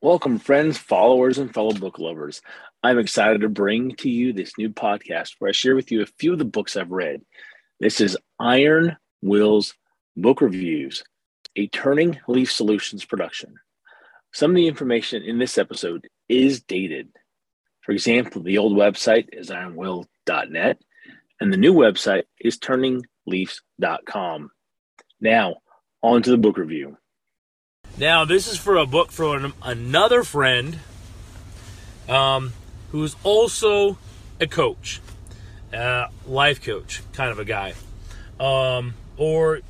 Welcome, friends, followers, and fellow book lovers. I'm excited to bring to you this new podcast where I share with you a few of the books I've read. This is Iron Wills Book Reviews, a Turning Leaf Solutions production. Some of the information in this episode is dated. For example, the old website is ironwill.net, and the new website is turningleafs.com. Now, on to the book review. Now, this is for a book from another friend um, who's also a coach, uh, life coach, kind of a guy. Um, or,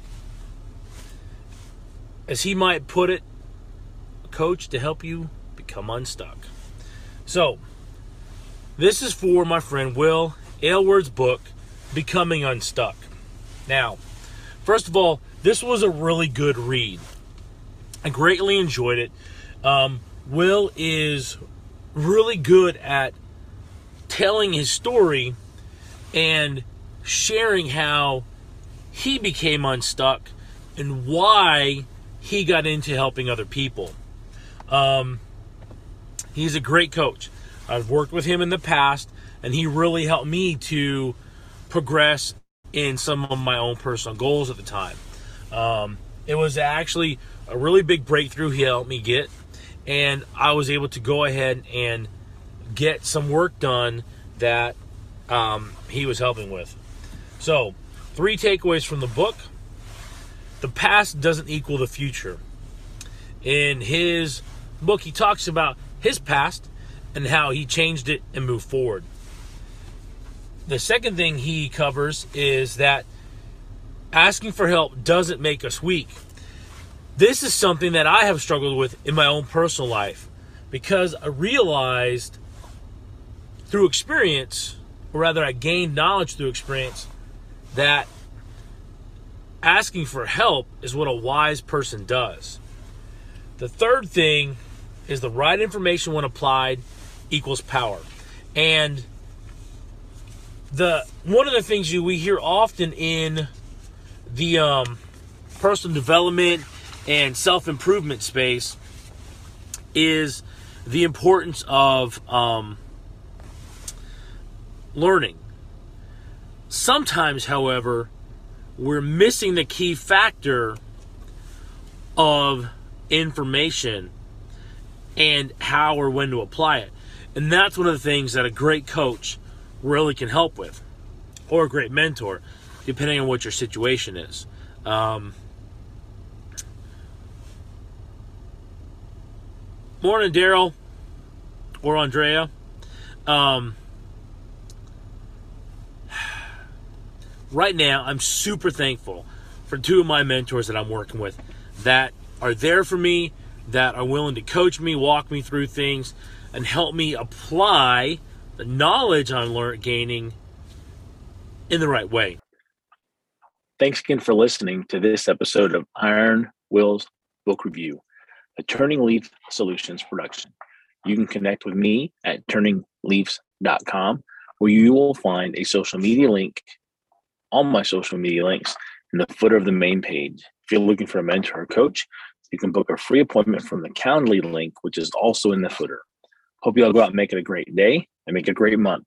as he might put it, coach to help you become unstuck. So, this is for my friend Will Aylward's book, Becoming Unstuck. Now, first of all, this was a really good read. I greatly enjoyed it. Um, Will is really good at telling his story and sharing how he became unstuck and why he got into helping other people. Um, he's a great coach. I've worked with him in the past, and he really helped me to progress in some of my own personal goals at the time. Um, it was actually a really big breakthrough he helped me get, and I was able to go ahead and get some work done that um, he was helping with. So, three takeaways from the book the past doesn't equal the future. In his book, he talks about his past and how he changed it and moved forward. The second thing he covers is that asking for help doesn't make us weak. This is something that I have struggled with in my own personal life because I realized through experience, or rather, I gained knowledge through experience, that asking for help is what a wise person does. The third thing is the right information when applied equals power. And the one of the things you we hear often in the um, personal development and self improvement space is the importance of um, learning. Sometimes, however, we're missing the key factor of information and how or when to apply it. And that's one of the things that a great coach really can help with, or a great mentor, depending on what your situation is. Um, morning, Daryl or Andrea. Um, right now, I'm super thankful for two of my mentors that I'm working with that are there for me, that are willing to coach me, walk me through things, and help me apply the knowledge I'm learning, gaining in the right way. Thanks again for listening to this episode of Iron Wills Book Review, a Turning Leaf Solutions production. You can connect with me at turningleafs.com, where you will find a social media link, all my social media links, in the footer of the main page. If you're looking for a mentor or coach, you can book a free appointment from the Calendly link, which is also in the footer. Hope you all go out and make it a great day and make a great month.